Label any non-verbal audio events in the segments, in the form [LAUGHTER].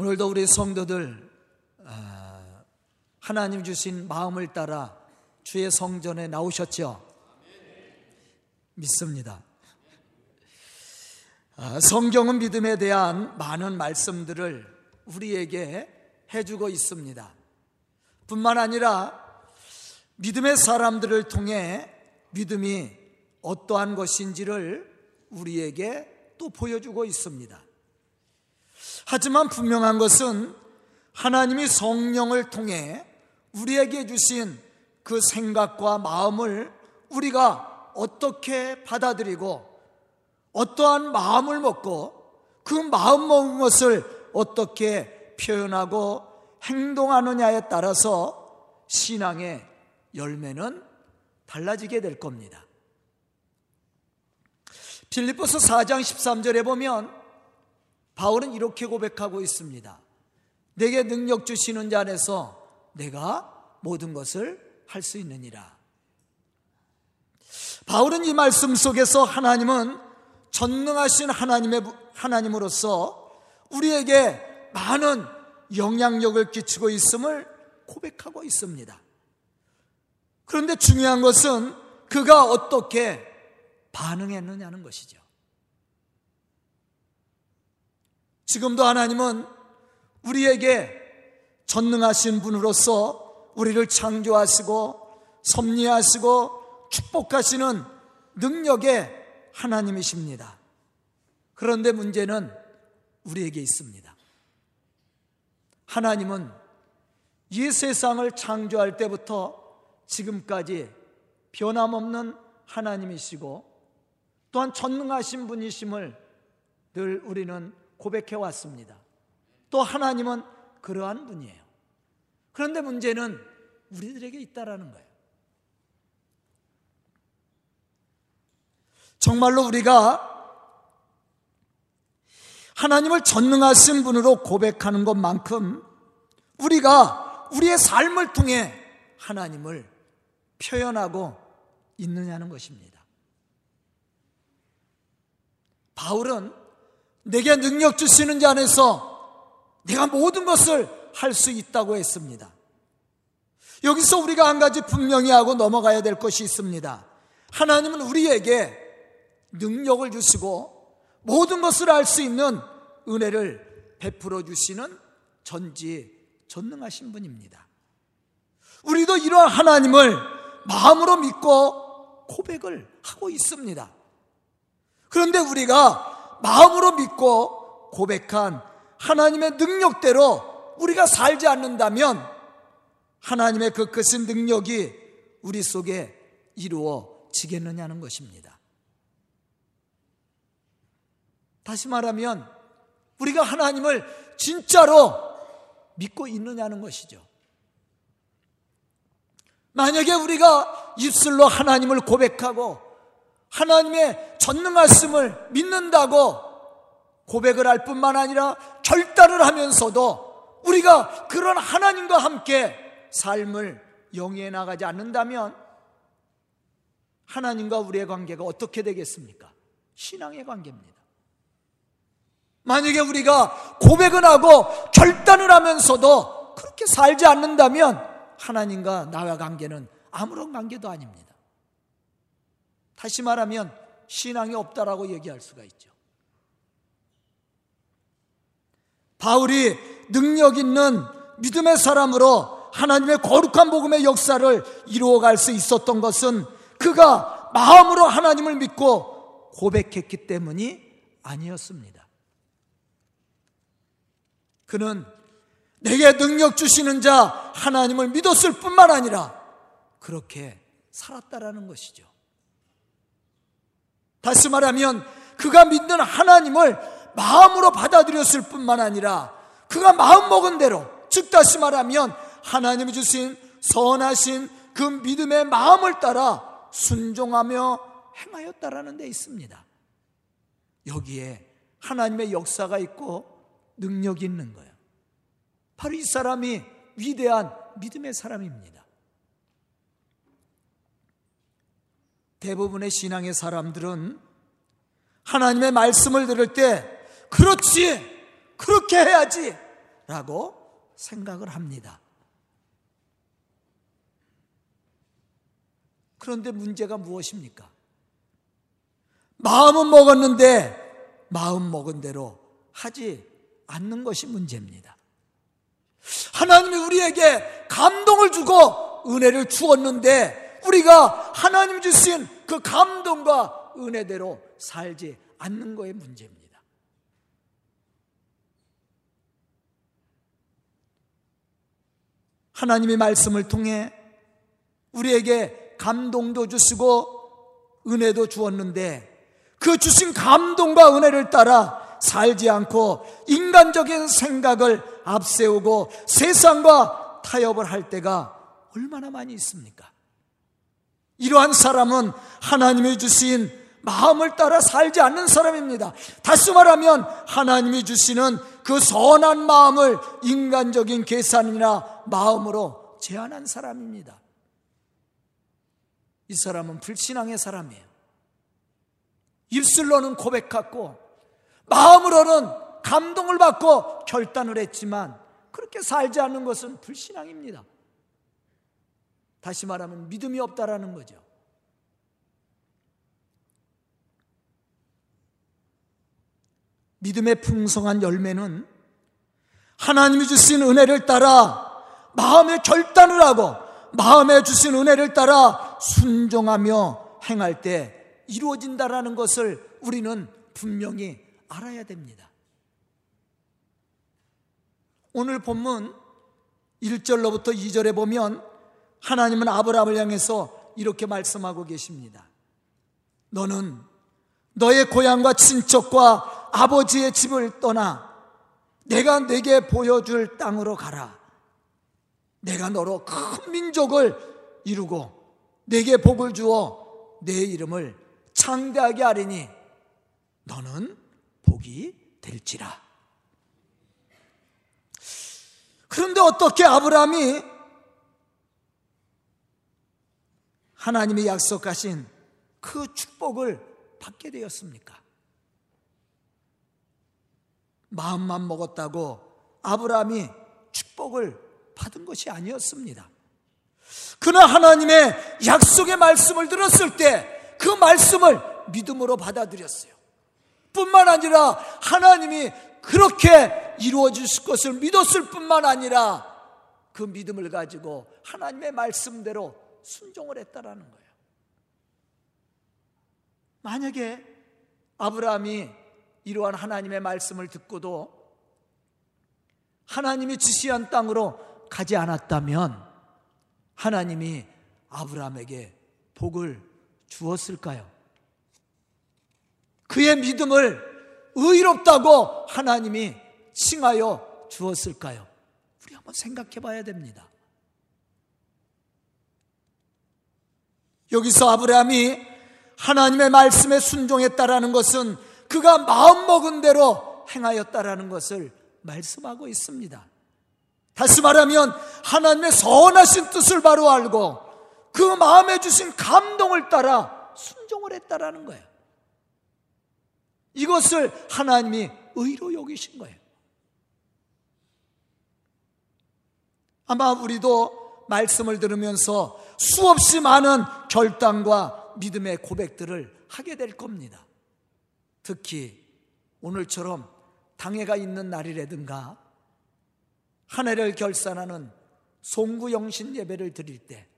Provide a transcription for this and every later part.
오늘도 우리 성도들 아, 하나님 주신 마음을 따라 주의 성전에 나오셨죠? 믿습니다. 아, 성경은 믿음에 대한 많은 말씀들을 우리에게 해주고 있습니다. 뿐만 아니라 믿음의 사람들을 통해 믿음이 어떠한 것인지를 우리에게 또 보여주고 있습니다. 하지만 분명한 것은 하나님이 성령을 통해 우리에게 주신 그 생각과 마음을 우리가 어떻게 받아들이고 어떠한 마음을 먹고 그 마음 먹은 것을 어떻게 표현하고 행동하느냐에 따라서 신앙의 열매는 달라지게 될 겁니다. 빌립보서 4장 13절에 보면 바울은 이렇게 고백하고 있습니다. 내게 능력 주시는 자 안에서 내가 모든 것을 할 수 있느니라. 바울은 이 말씀 속에서 하나님은 전능하신 하나님의 하나님으로서 우리에게 많은 영향력을 끼치고 있음을 고백하고 있습니다. 그런데 중요한 것은 그가 어떻게 반응했느냐는 것이죠. 지금도 하나님은 우리에게 전능하신 분으로서 우리를 창조하시고 섭리하시고 축복하시는 능력의 하나님이십니다. 그런데 문제는 우리에게 있습니다. 하나님은 이 세상을 창조할 때부터 지금까지 변함없는 하나님이시고 또한 전능하신 분이심을 늘 우리는 고백해 왔습니다. 또 하나님은 그러한 분이에요. 그런데 문제는 우리들에게 있다라는 거예요. 정말로 우리가 하나님을 전능하신 분으로 고백하는 것만큼 우리가 우리의 삶을 통해 하나님을 표현하고 있느냐는 것입니다. 바울은 내게 능력 주시는 자 안에서 내가 모든 것을 할 수 있다고 했습니다. 여기서 우리가 한 가지 분명히 하고 넘어가야 될 것이 있습니다. 하나님은 우리에게 능력을 주시고 모든 것을 알 수 있는 은혜를 베풀어 주시는 전지 전능하신 분입니다. 우리도 이러한 하나님을 마음으로 믿고 고백을 하고 있습니다. 그런데 우리가 마음으로 믿고 고백한 하나님의 능력대로 우리가 살지 않는다면 하나님의 그 크신 능력이 우리 속에 이루어지겠느냐는 것입니다. 다시 말하면 우리가 하나님을 진짜로 믿고 있느냐는 것이죠. 만약에 우리가 입술로 하나님을 고백하고 하나님의 전능하심을 믿는다고 고백을 할 뿐만 아니라 결단을 하면서도 우리가 그런 하나님과 함께 삶을 영위해 나가지 않는다면 하나님과 우리의 관계가 어떻게 되겠습니까? 신앙의 관계입니다. 만약에 우리가 고백을 하고 결단을 하면서도 그렇게 살지 않는다면 하나님과 나와 관계는 아무런 관계도 아닙니다. 다시 말하면 신앙이 없다라고 얘기할 수가 있죠. 바울이 능력 있는 믿음의 사람으로 하나님의 거룩한 복음의 역사를 이루어갈 수 있었던 것은 그가 마음으로 하나님을 믿고 고백했기 때문이 아니었습니다. 그는 내게 능력 주시는 자 하나님을 믿었을 뿐만 아니라 그렇게 살았다라는 것이죠. 다시 말하면 그가 믿는 하나님을 마음으로 받아들였을 뿐만 아니라 그가 마음 먹은 대로 즉 다시 말하면 하나님이 주신 선하신 그 믿음의 마음을 따라 순종하며 행하였다라는 데 있습니다. 여기에 하나님의 역사가 있고 능력이 있는 거예요. 바로 이 사람이 위대한 믿음의 사람입니다. 대부분의 신앙의 사람들은 하나님의 말씀을 들을 때, 그렇지! 그렇게 해야지! 라고 생각을 합니다. 그런데 문제가 무엇입니까? 마음은 먹었는데 마음 먹은 대로 하지 않는 것이 문제입니다. 하나님이 우리에게 감동을 주고 은혜를 주었는데 우리가 하나님 주신 그 감동과 은혜대로 살지 않는 거에 문제입니다. 하나님의 말씀을 통해 우리에게 감동도 주시고 은혜도 주었는데 그 주신 감동과 은혜를 따라 살지 않고 인간적인 생각을 앞세우고 세상과 타협을 할 때가 얼마나 많이 있습니까? 이러한 사람은 하나님이 주신 마음을 따라 살지 않는 사람입니다. 다시 말하면 하나님이 주시는 그 선한 마음을 인간적인 계산이나 마음으로 제한한 사람입니다. 이 사람은 불신앙의 사람이에요. 입술로는 고백하고 마음으로는 감동을 받고 결단을 했지만 그렇게 살지 않는 것은 불신앙입니다. 다시 말하면 믿음이 없다라는 거죠. 믿음의 풍성한 열매는 하나님이 주신 은혜를 따라 마음의 결단을 하고 마음에 주신 은혜를 따라 순종하며 행할 때 이루어진다라는 것을 우리는 분명히 알아야 됩니다. 오늘 본문 1절로부터 2절에 보면 하나님은 아브라함을 향해서 이렇게 말씀하고 계십니다. 너는 너의 고향과 친척과 아버지의 집을 떠나 내가 내게 보여줄 땅으로 가라. 내가 너로 큰 민족을 이루고 내게 복을 주어 내 이름을 창대하게 하리니 너는 복이 될지라. 그런데 어떻게 아브라함이 하나님이 약속하신 그 축복을 받게 되었습니까? 마음만 먹었다고 아브라함이 축복을 받은 것이 아니었습니다. 그러나 하나님의 약속의 말씀을 들었을 때 그 말씀을 믿음으로 받아들였어요. 뿐만 아니라 하나님이 그렇게 이루어 주실 것을 믿었을 뿐만 아니라 그 믿음을 가지고 하나님의 말씀대로 순종을 했다라는 거예요. 만약에 아브라함이 이러한 하나님의 말씀을 듣고도 하나님이 지시한 땅으로 가지 않았다면 하나님이 아브라함에게 복을 주었을까요? 그의 믿음을 의롭다고 하나님이 칭하여 주었을까요? 우리 한번 생각해 봐야 됩니다. 여기서 아브라함이 하나님의 말씀에 순종했다라는 것은 그가 마음먹은 대로 행하였다라는 것을 말씀하고 있습니다. 다시 말하면 하나님의 선하신 뜻을 바로 알고 그 마음에 주신 감동을 따라 순종을 했다라는 거예요. 이것을 하나님이 의로 여기신 거예요. 아마 우리도 말씀을 들으면서 수없이 많은 결단과 믿음의 고백들을 하게 될 겁니다. 특히 오늘처럼 당해가 있는 날이라든가 한 해를 결산하는 송구영신 예배를 드릴 때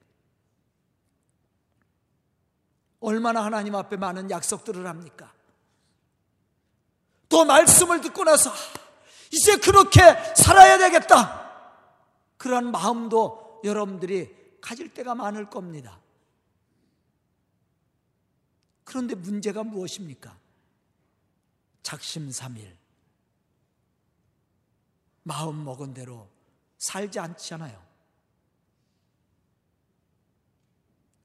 얼마나 하나님 앞에 많은 약속들을 합니까? 또 말씀을 듣고 나서 이제 그렇게 살아야 되겠다. 그러한 마음도 여러분들이 가질 때가 많을 겁니다. 그런데 문제가 무엇입니까? 작심삼일. 마음 먹은 대로 살지 않잖아요.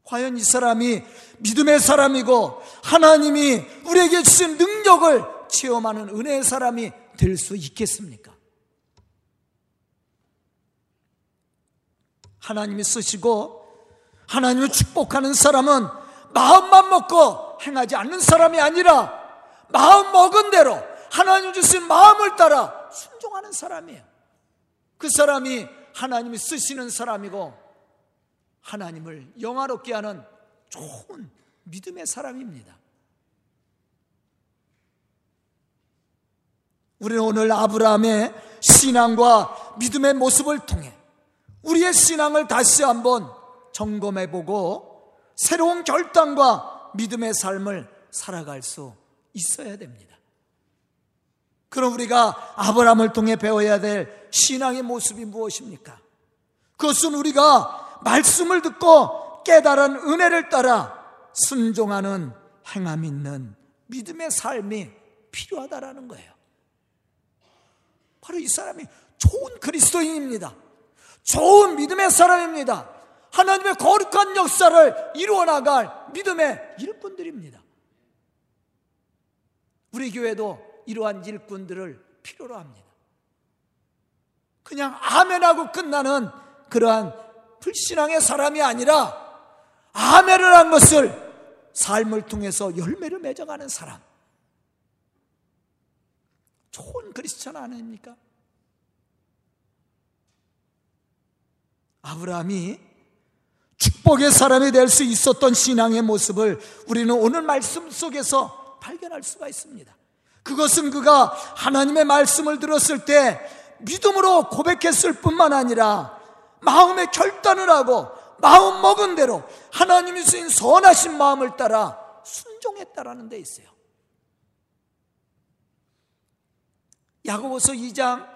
과연 이 사람이 믿음의 사람이고 하나님이 우리에게 주신 능력을 체험하는 은혜의 사람이 될 수 있겠습니까? 하나님이 쓰시고 하나님을 축복하는 사람은 마음만 먹고 행하지 않는 사람이 아니라 마음 먹은 대로 하나님 주신 마음을 따라 순종하는 사람이에요. 그 사람이 하나님이 쓰시는 사람이고 하나님을 영화롭게 하는 좋은 믿음의 사람입니다. 우리는 오늘 아브라함의 신앙과 믿음의 모습을 통해 우리의 신앙을 다시 한번 점검해 보고 새로운 결단과 믿음의 삶을 살아갈 수 있어야 됩니다. 그럼 우리가 아브라함을 통해 배워야 될 신앙의 모습이 무엇입니까? 그것은 우리가 말씀을 듣고 깨달은 은혜를 따라 순종하는 행함 있는 믿음의 삶이 필요하다라는 거예요. 바로 이 사람이 좋은 그리스도인입니다. 좋은 믿음의 사람입니다. 하나님의 거룩한 역사를 이루어 나갈 믿음의 일꾼들입니다. 우리 교회도 이러한 일꾼들을 필요로 합니다. 그냥 아멘하고 끝나는 그러한 불신앙의 사람이 아니라 아멘을 한 것을 삶을 통해서 열매를 맺어가는 사람. 좋은 그리스천 아닙니까? 아브라함이 축복의 사람이 될 수 있었던 신앙의 모습을 우리는 오늘 말씀 속에서 발견할 수가 있습니다. 그것은 그가 하나님의 말씀을 들었을 때 믿음으로 고백했을 뿐만 아니라 마음의 결단을 하고 마음 먹은 대로 하나님이 주신 선하신 마음을 따라 순종했다라는 데 있어요. 야고보서 2장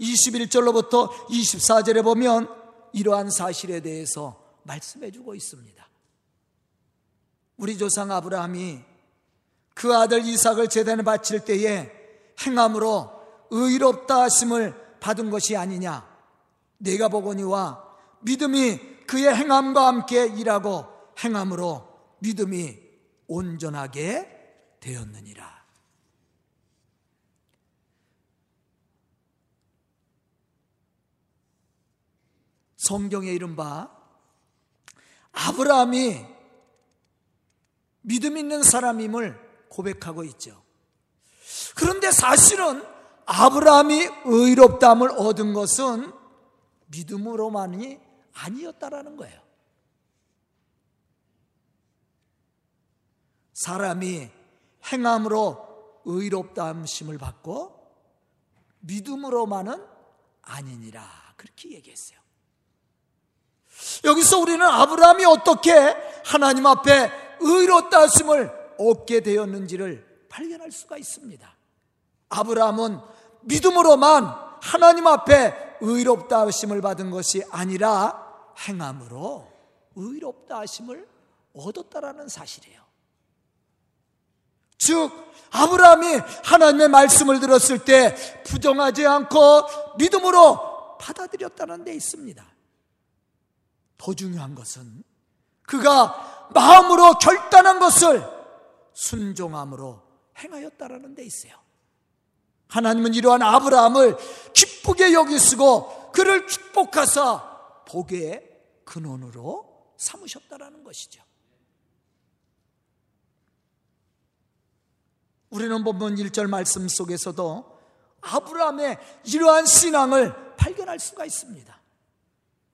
21절로부터 24절에 보면 이러한 사실에 대해서 말씀해 주고 있습니다. 우리 조상 아브라함이 그 아들 이삭을 제단에 바칠 때에 행함으로 의롭다 하심을 받은 것이 아니냐. 내가 보거니와 믿음이 그의 행함과 함께 일하고 행함으로 믿음이 온전하게 되었느니라. 성경에 이른바 아브라함이 믿음 있는 사람임을 고백하고 있죠. 그런데 사실은 아브라함이 의롭담을 얻은 것은 믿음으로만이 아니었다라는 거예요. 사람이 행함으로 의롭다심을 받고 믿음으로만은 아니니라 그렇게 얘기했어요. 여기서 우리는 아브라함이 어떻게 하나님 앞에 의롭다 하심을 얻게 되었는지를 발견할 수가 있습니다. 아브라함은 믿음으로만 하나님 앞에 의롭다 하심을 받은 것이 아니라 행함으로 의롭다 하심을 얻었다라는 사실이에요. 즉 아브라함이 하나님의 말씀을 들었을 때 부정하지 않고 믿음으로 받아들였다는 데 있습니다. 더 중요한 것은 그가 마음으로 결단한 것을 순종함으로 행하였다라는 데 있어요. 하나님은 이러한 아브라함을 기쁘게 여기시고 그를 축복하사 복의 근원으로 삼으셨다라는 것이죠. 우리는 본문 1절 말씀 속에서도 아브라함의 이러한 신앙을 발견할 수가 있습니다.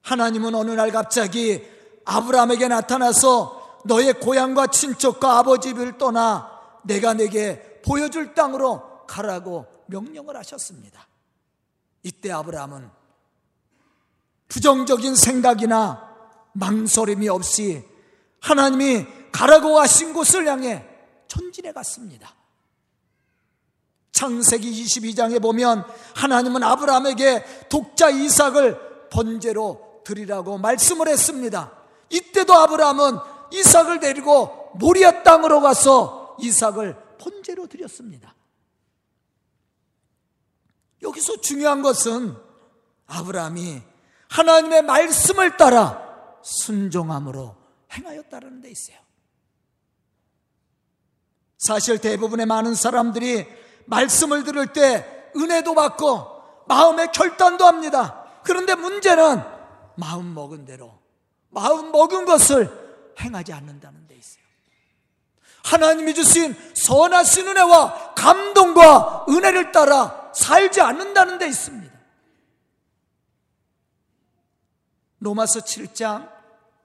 하나님은 어느 날 갑자기 아브라함에게 나타나서 너의 고향과 친척과 아버지 집을 떠나 내가 내게 보여줄 땅으로 가라고 명령을 하셨습니다. 이때 아브라함은 부정적인 생각이나 망설임이 없이 하나님이 가라고 하신 곳을 향해 전진해 갔습니다. 창세기 22장에 보면 하나님은 아브라함에게 독자 이삭을 번제로 드리라고 말씀을 했습니다. 이때도 아브라함은 이삭을 데리고 모리아 땅으로 가서 이삭을 번제로 드렸습니다. 여기서 중요한 것은 아브라함이 하나님의 말씀을 따라 순종함으로 행하였다는 데 있어요. 사실 대부분의 많은 사람들이 말씀을 들을 때 은혜도 받고 마음의 결단도 합니다. 그런데 문제는 마음 먹은 대로 마음 먹은 것을 행하지 않는다는 데 있어요. 하나님이 주신 선하신 은혜와 감동과 은혜를 따라 살지 않는다는 데 있습니다. 로마서 7장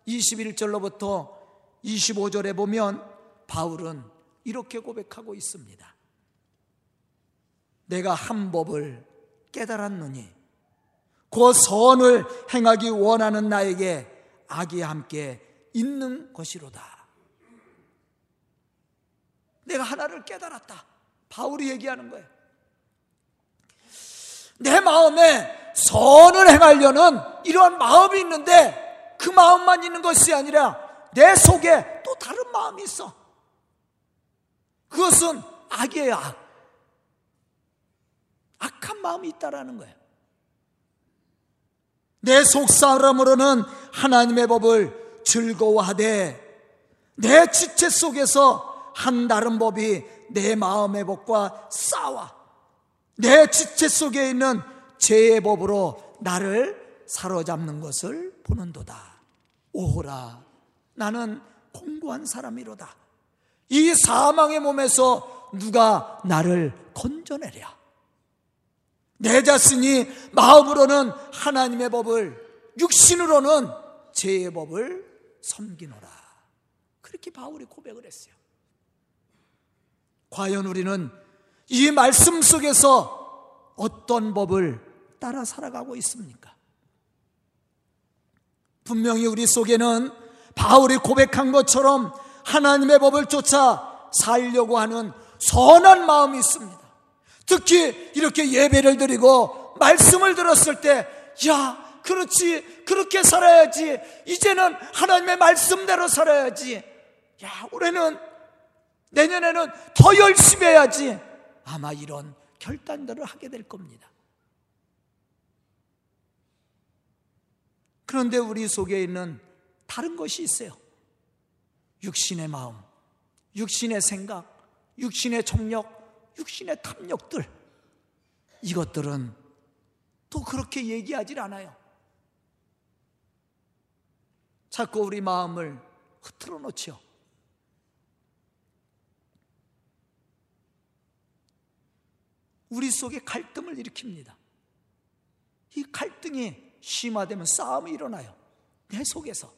21절로부터 25절에 보면 바울은 이렇게 고백하고 있습니다. 내가 한 법을 깨달았느니 그 선을 행하기 원하는 나에게 악이 함께 있는 것이로다. 내가 하나를 깨달았다. 바울이 얘기하는 거예요. 내 마음에 선을 행하려는 이러한 마음이 있는데 그 마음만 있는 것이 아니라 내 속에 또 다른 마음이 있어. 그것은 악이에요, 악. 악한 마음이 있다라는 거예요. 내 속사람으로는 하나님의 법을 즐거워하되 내 지체 속에서 한 다른 법이 내 마음의 법과 싸워 내 지체 속에 있는 죄의 법으로 나를 사로잡는 것을 보는도다. 오호라, 나는 공고한 사람이로다. 이 사망의 몸에서 누가 나를 건져내랴. 내 자신이 마음으로는 하나님의 법을, 육신으로는 죄의 법을 섬기노라. 그렇게 바울이 고백을 했어요. 과연 우리는 이 말씀 속에서 어떤 법을 따라 살아가고 있습니까? 분명히 우리 속에는 바울이 고백한 것처럼 하나님의 법을 쫓아 살려고 하는 선한 마음이 있습니다. 특히 이렇게 예배를 드리고 말씀을 들었을 때, 야, 그렇지, 그렇게 살아야지. 이제는 하나님의 말씀대로 살아야지. 야, 올해는, 내년에는 더 열심히 해야지. 아마 이런 결단들을 하게 될 겁니다. 그런데 우리 속에 있는 다른 것이 있어요. 육신의 마음, 육신의 생각, 육신의 정력, 육신의 탐욕들. 이것들은 또 그렇게 얘기하질 않아요. 자꾸 우리 마음을 흐트러 놓죠. 우리 속에 갈등을 일으킵니다. 이 갈등이 심화되면 싸움이 일어나요. 내 속에서.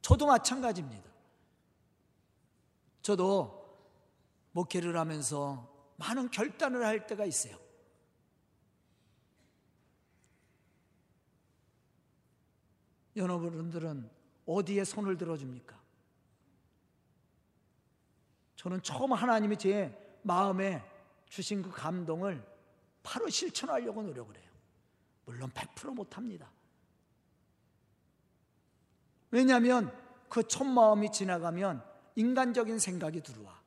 저도 마찬가지입니다. 저도 목회를 하면서 많은 결단을 할 때가 있어요. 여러분들은 어디에 손을 들어줍니까? 저는 처음 하나님이 제 마음에 주신 그 감동을 바로 실천하려고 노력을 해요. 물론 100% 못합니다. 왜냐하면 그 첫 마음이 지나가면 인간적인 생각이 들어와.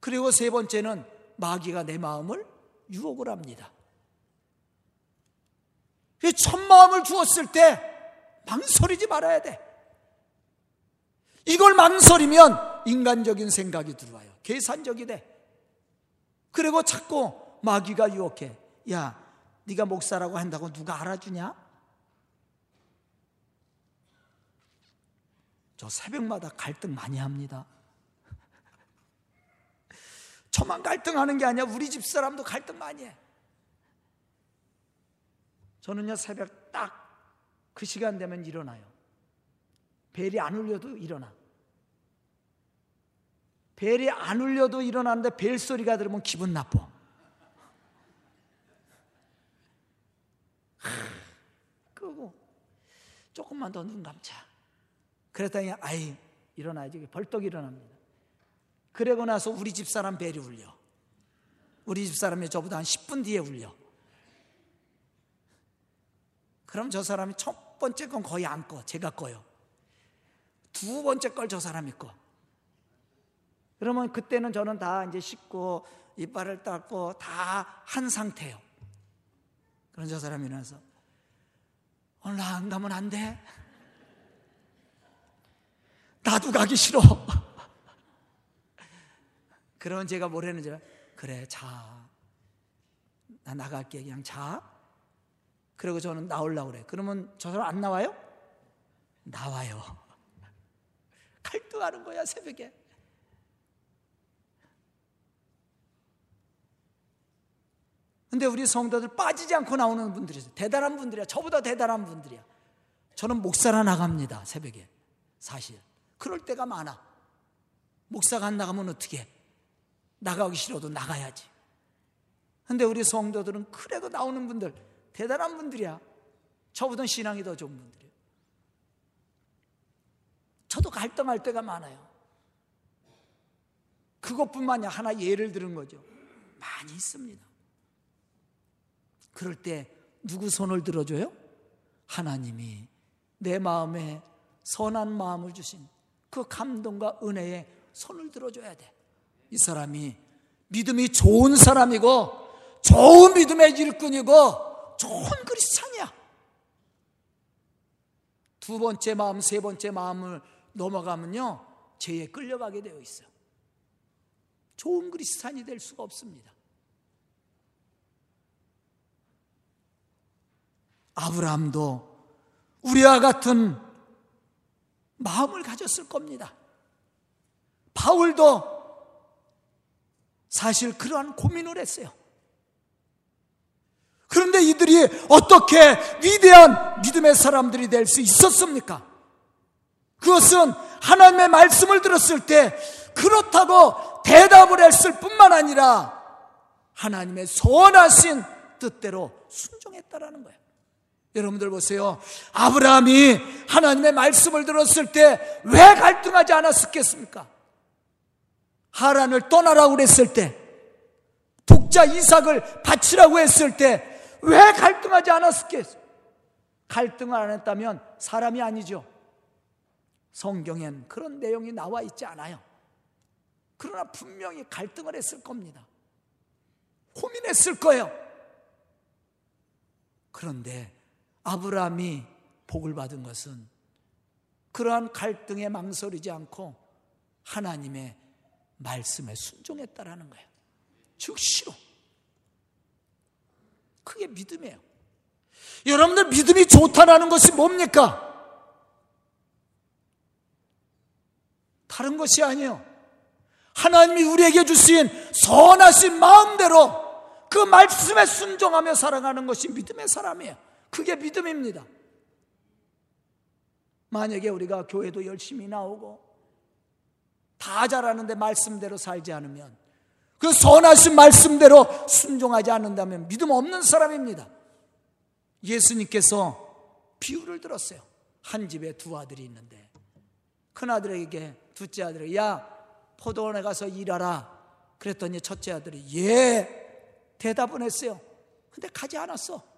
그리고 세 번째는 마귀가 내 마음을 유혹을 합니다. 첫 마음을 주었을 때 망설이지 말아야 돼. 이걸 망설이면 인간적인 생각이 들어와요. 계산적이 돼. 그리고 자꾸 마귀가 유혹해. 야, 네가 목사라고 한다고 누가 알아주냐? 저 새벽마다 갈등 많이 합니다. [LAUGHS] 저만 갈등하는 게 아니야. 우리 집 사람도 갈등 많이 해. 저는요, 새벽 딱 그 시간 되면 일어나요. 벨이 안 울려도 일어나. 벨이 안 울려도 일어나는데 벨 소리가 들으면 기분 나빠. 끄고 조금만 더 눈 감자. 그랬더니 아이 일어나야지 벌떡 일어납니다. 그러고 나서 우리 집 사람 벨이 울려. 우리 집 사람이 저보다 한 10분 뒤에 울려. 그럼 저 사람이 첫 번째 건 거의 안 꺼. 제가 꺼요. 두 번째 걸 저 사람이 꺼. 그러면 그때는 저는 다 이제 씻고 이빨을 닦고 다 한 상태예요. 그런 저 사람이 일어나서 오늘 나 안 가면 안 돼? 나도 가기 싫어. [LAUGHS] 그러면 제가 뭘 했는지 그래 자. 나 나갈게 그냥 자. 그리고 저는 나오려고 그래. 그러면 저 사람 안 나와요? 나와요. [LAUGHS] 갈등하는 거야 새벽에. 근데 우리 성도들 빠지지 않고 나오는 분들이 있어요. 대단한 분들이야. 저보다 대단한 분들이야. 저는 목사라 나갑니다. 새벽에. 사실. 그럴 때가 많아. 목사가 안 나가면 어떻게? 나가기 싫어도 나가야지. 근데 우리 성도들은 그래도 나오는 분들 대단한 분들이야. 저보다 신앙이 더 좋은 분들이에요. 저도 갈등할 때가 많아요. 그것뿐만이 하나 예를 들은 거죠. 많이 있습니다. 그럴 때 누구 손을 들어줘요? 하나님이 내 마음에 선한 마음을 주신 그 감동과 은혜에 손을 들어줘야 돼. 이 사람이 믿음이 좋은 사람이고 좋은 믿음의 일꾼이고 좋은 그리스찬이야. 두 번째 마음, 세 번째 마음을 넘어가면요 죄에 끌려가게 되어 있어요. 좋은 그리스찬이 될 수가 없습니다. 아브라함도 우리와 같은 마음을 가졌을 겁니다. 바울도 사실 그러한 고민을 했어요. 그런데 이들이 어떻게 위대한 믿음의 사람들이 될 수 있었습니까? 그것은 하나님의 말씀을 들었을 때 그렇다고 대답을 했을 뿐만 아니라 하나님의 선하신 뜻대로 순종했다라는 거예요. 여러분들 보세요. 아브라함이 하나님의 말씀을 들었을 때 왜 갈등하지 않았겠습니까? 하란을 떠나라고 그랬을 때, 독자 이삭을 바치라고 했을 때 왜 갈등하지 않았겠습니까? 갈등을 안 했다면 사람이 아니죠. 성경엔 그런 내용이 나와 있지 않아요. 그러나 분명히 갈등을 했을 겁니다. 고민했을 거예요. 그런데 아브라함이 복을 받은 것은 그러한 갈등에 망설이지 않고 하나님의 말씀에 순종했다라는 거예요. 즉시로. 그게 믿음이에요. 여러분들 믿음이 좋다라는 것이 뭡니까? 다른 것이 아니에요. 하나님이 우리에게 주신 선하신 마음대로 그 말씀에 순종하며 살아가는 것이 믿음의 사람이에요. 그게 믿음입니다. 만약에 우리가 교회도 열심히 나오고 다 잘하는데 말씀대로 살지 않으면 그 선하신 말씀대로 순종하지 않는다면 믿음 없는 사람입니다. 예수님께서 비유를 들었어요. 한 집에 두 아들이 있는데 큰 아들에게 둘째 아들에게 야 포도원에 가서 일하라. 그랬더니 첫째 아들이 예 대답은 했어요. 근데 가지 않았어.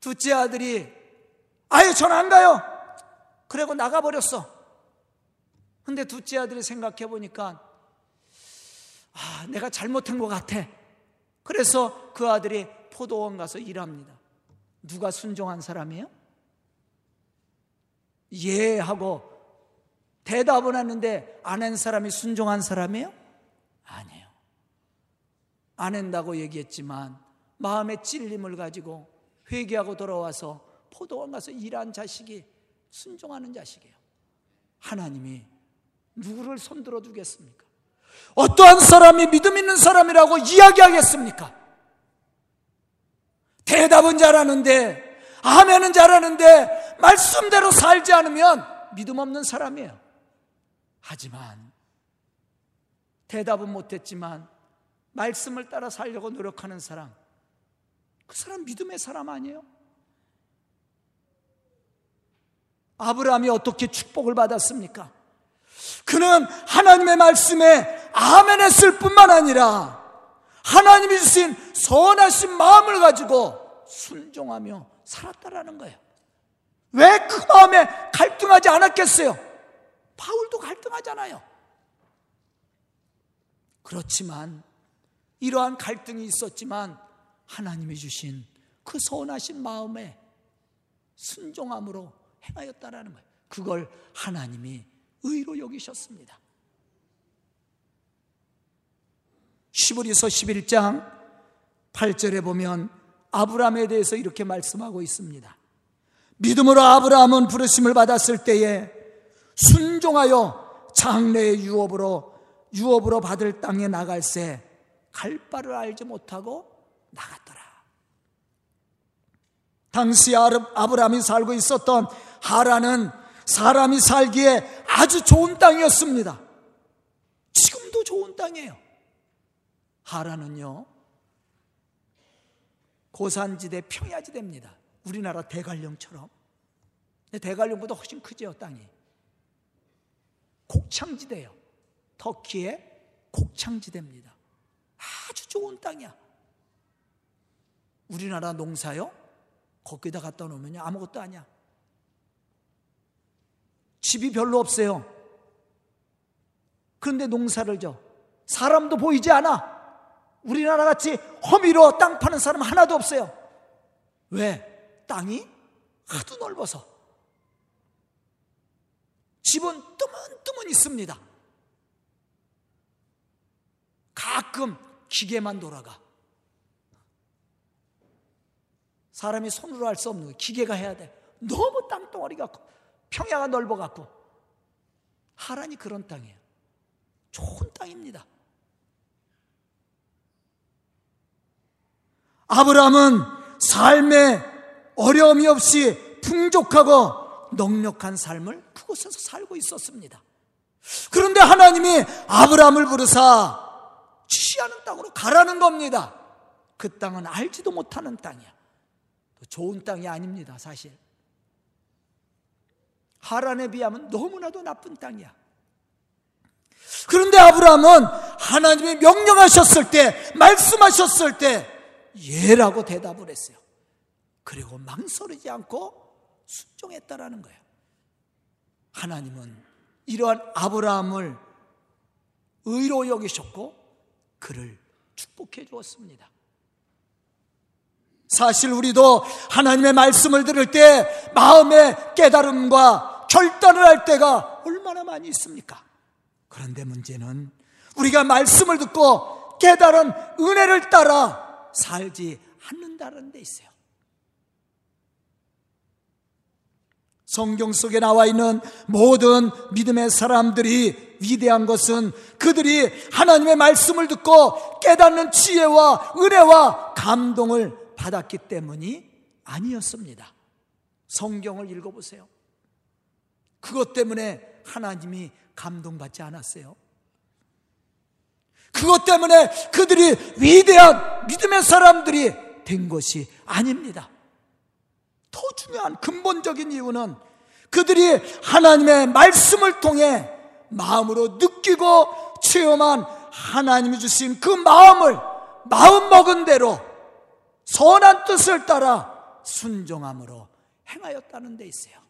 둘째 아들이 아유 전안 가요. 그리고 나가버렸어. 근데 둘째 아들이 생각해 보니까 아 내가 잘못한 것 같아. 그래서 그 아들이 포도원 가서 일합니다. 누가 순종한 사람이에요? 예 하고 대답은 하는데 안 한 사람이 순종한 사람이에요? 아니에요. 안 한다고 얘기했지만 마음의 찔림을 가지고 회개하고 돌아와서 포도원 가서 일한 자식이 순종하는 자식이에요. 하나님이 누구를 손들어 두겠습니까? 어떠한 사람이 믿음 있는 사람이라고 이야기하겠습니까? 대답은 잘하는데, 아멘은 잘하는데, 말씀대로 살지 않으면 믿음 없는 사람이에요. 하지만, 대답은 못했지만, 말씀을 따라 살려고 노력하는 사람, 그 사람 믿음의 사람 아니에요? 아브라함이 어떻게 축복을 받았습니까? 그는 하나님의 말씀에 아멘 했을 뿐만 아니라 하나님이 주신 선하신 마음을 가지고 순종하며 살았다라는 거예요. 왜 그 마음에 갈등하지 않았겠어요? 바울도 갈등하잖아요. 그렇지만 이러한 갈등이 있었지만 하나님이 주신 그 선하신 마음에 순종함으로 행하였다라는 거예요. 그걸 하나님이 의로 여기셨습니다. 10월에서 11장 8절에 보면 아브라함에 대해서 이렇게 말씀하고 있습니다. 믿음으로 아브라함은 부르심을 받았을 때에 순종하여 장래의 유업으로 유업으로 받을 땅에 나갈새 갈 바를 알지 못하고 나갔더라. 당시 아브라함이 살고 있었던 하라는 사람이 살기에 아주 좋은 땅이었습니다. 지금도 좋은 땅이에요. 하라는요, 고산지대 평야지대입니다. 우리나라 대관령처럼. 대관령보다 훨씬 크죠, 땅이. 곡창지대요. 터키의 곡창지대입니다. 아주 좋은 땅이야. 우리나라 농사요? 거기다 갖다 놓으면 아무것도 아니야. 집이 별로 없어요. 그런데 농사를 져. 사람도 보이지 않아. 우리나라 같이 허미로 땅 파는 사람 하나도 없어요. 왜? 땅이 하도 넓어서. 집은 뜨문뜨문 있습니다. 가끔 기계만 돌아가. 사람이 손으로 할 수 없는 거 기계가 해야 돼. 너무 땅덩어리 같고 평야가 넓어 갖고 하란이 그런 땅이에요. 좋은 땅입니다. 아브라함은 삶에 어려움이 없이 풍족하고 넉넉한 삶을 그곳에서 살고 있었습니다. 그런데 하나님이 아브라함을 부르사 취하는 땅으로 가라는 겁니다. 그 땅은 알지도 못하는 땅이야. 좋은 땅이 아닙니다, 사실. 하란에 비하면 너무나도 나쁜 땅이야. 그런데 아브라함은 하나님이 명령하셨을 때, 말씀하셨을 때, 예라고 대답을 했어요. 그리고 망설이지 않고 순종했다라는 거예요. 하나님은 이러한 아브라함을 의로 여기셨고 그를 축복해 주었습니다. 사실 우리도 하나님의 말씀을 들을 때 마음의 깨달음과 결단을 할 때가 얼마나 많이 있습니까? 그런데 문제는 우리가 말씀을 듣고 깨달은 은혜를 따라 살지 않는다는 데 있어요. 성경 속에 나와 있는 모든 믿음의 사람들이 위대한 것은 그들이 하나님의 말씀을 듣고 깨닫는 지혜와 은혜와 감동을 받았기 때문이 아니었습니다. 성경을 읽어보세요. 그것 때문에 하나님이 감동받지 않았어요. 그것 때문에 그들이 위대한 믿음의 사람들이 된 것이 아닙니다. 더 중요한 근본적인 이유는 그들이 하나님의 말씀을 통해 마음으로 느끼고 체험한 하나님이 주신 그 마음을 마음 먹은 대로 선한 뜻을 따라 순종함으로 행하였다는 데 있어요.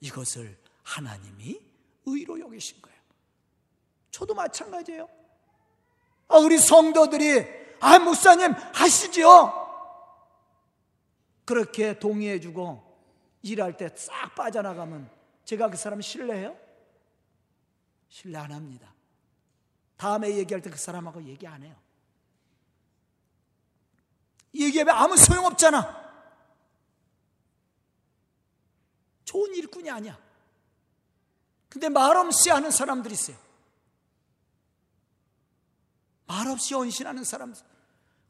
이것을 하나님이 의로 여기신 거예요. 저도 마찬가지예요. 아, 우리 성도들이 아 목사님 하시지요. 그렇게 동의해주고 일할 때 싹 빠져나가면 제가 그 사람 신뢰해요? 신뢰 안 합니다. 다음에 얘기할 때 그 사람하고 얘기 안 해요. 얘기하면 아무 소용없잖아. 좋은 일꾼이 아니야. 근데 말없이 하는 사람들이 있어요. 말없이 헌신하는 사람들.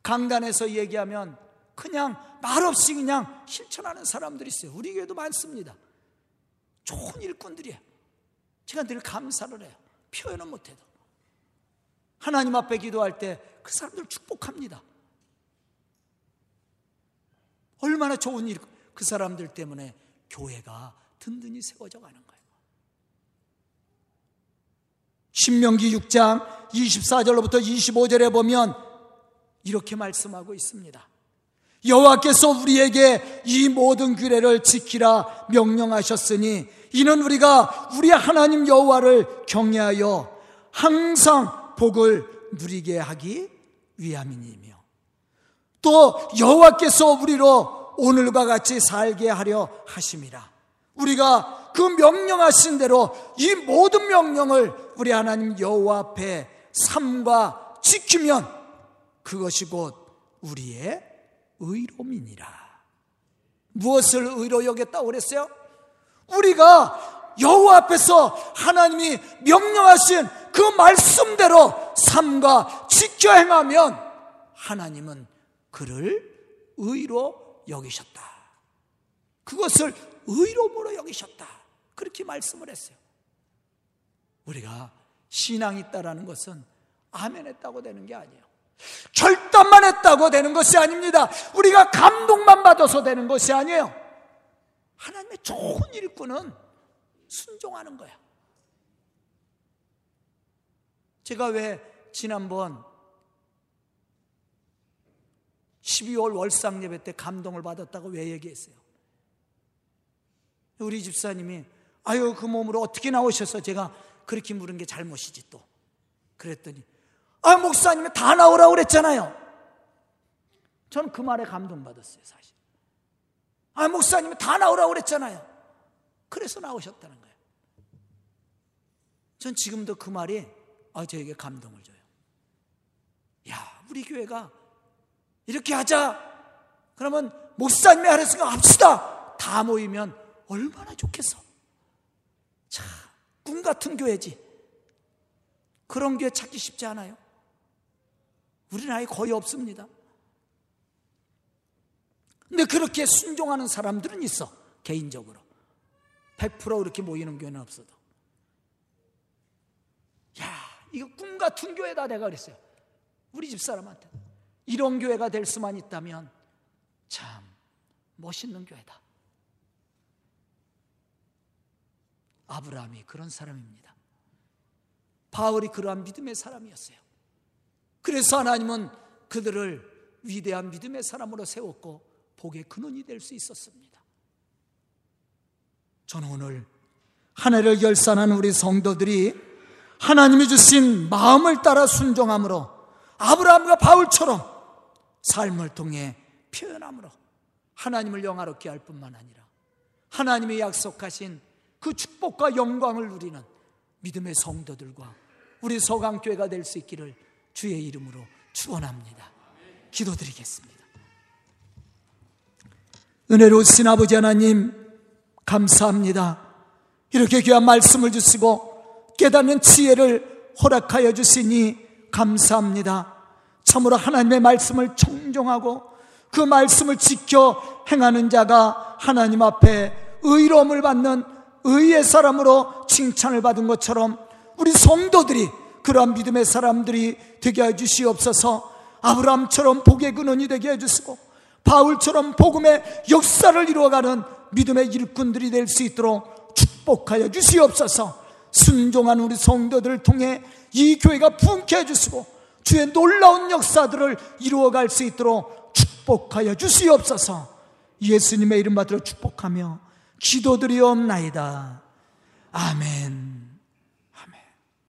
강단에서 얘기하면 그냥 말없이 그냥 실천하는 사람들이 있어요. 우리 교회도 많습니다. 좋은 일꾼들이에요. 제가 늘 감사를 해요. 표현은 못해도. 하나님 앞에 기도할 때 그 사람들 축복합니다. 얼마나 좋은 일, 그 사람들 때문에 교회가 든든히 세워져 가는 거예요. 신명기 6장 24절로부터 25절에 보면 이렇게 말씀하고 있습니다. 여호와께서 우리에게 이 모든 규례를 지키라 명령하셨으니 이는 우리가 우리 하나님 여호와를 경외하여 항상 복을 누리게 하기 위함이니며 또 여호와께서 우리로 오늘과 같이 살게 하려 하심이라. 우리가 그 명령하신 대로 이 모든 명령을 우리 하나님 여호와 앞에 삼과 지키면 그것이 곧 우리의 의로움이니라. 무엇을 의로 여겼다고 그랬어요? 우리가 여호와 앞에서 하나님이 명령하신 그 말씀대로 삶과 지켜 행하면 하나님은 그를 의로 여기셨다. 그것을 의로움으로 여기셨다. 그렇게 말씀을 했어요. 우리가 신앙이 있다라는 것은 아멘 했다고 되는 게 아니에요. 결단만 했다고 되는 것이 아닙니다. 우리가 감동만 받아서 되는 것이 아니에요. 하나님의 좋은 일꾼은 순종하는 거야. 제가 왜 지난번 12월 월상 예배 때 감동을 받았다고 왜 얘기했어요? 우리 집사님이 아유 그 몸으로 어떻게 나오셔서 제가 그렇게 물은 게 잘못이지 또? 그랬더니 아 목사님이 다 나오라고 그랬잖아요. 저는 그 말에 감동받았어요 사실 아 목사님이 다 나오라고 그랬잖아요. 그래서 나오셨다는 거예요. 전 지금도 그 말이 아 저에게 감동을 줘요. 야 우리 교회가 이렇게 하자 그러면 목사님이 하랬으니까 합시다 다 모이면 얼마나 좋겠어 자, 꿈 같은 교회지. 그런 교회 찾기 쉽지 않아요. 우리는 아예 거의 없습니다. 근데 그렇게 순종하는 사람들은 있어, 개인적으로. 100% 그렇게 모이는 교회는 없어도. 야, 이거 꿈 같은 교회다, 내가 그랬어요. 우리 집 사람한테. 이런 교회가 될 수만 있다면 참 멋있는 교회다. 아브라함이 그런 사람입니다. 바울이 그러한 믿음의 사람이었어요. 그래서 하나님은 그들을 위대한 믿음의 사람으로 세웠고 복의 근원이 될 수 있었습니다. 저는 오늘 하늘을 결산한 우리 성도들이 하나님이 주신 마음을 따라 순종함으로 아브라함과 바울처럼 삶을 통해 표현함으로 하나님을 영화롭게 할 뿐만 아니라 하나님이 약속하신 그 축복과 영광을 누리는 믿음의 성도들과 우리 서강교회가 될 수 있기를 주의 이름으로 축원합니다. 기도드리겠습니다. 은혜로우신 아버지 하나님 감사합니다. 이렇게 귀한 말씀을 주시고 깨닫는 지혜를 허락하여 주시니 감사합니다. 참으로 하나님의 말씀을 청종하고 그 말씀을 지켜 행하는 자가 하나님 앞에 의로움을 받는 의의 사람으로 칭찬을 받은 것처럼 우리 성도들이 그러한 믿음의 사람들이 되게 해 주시옵소서. 아브라함처럼 복의 근원이 되게 해 주시고 바울처럼 복음의 역사를 이루어가는 믿음의 일꾼들이 될 수 있도록 축복하여 주시옵소서. 순종한 우리 성도들을 통해 이 교회가 부흥케 해 주시고 주의 놀라운 역사들을 이루어갈 수 있도록 축복하여 주시옵소서 예수님의 이름 받들어 축복하며 기도드리옵나이다. 아멘.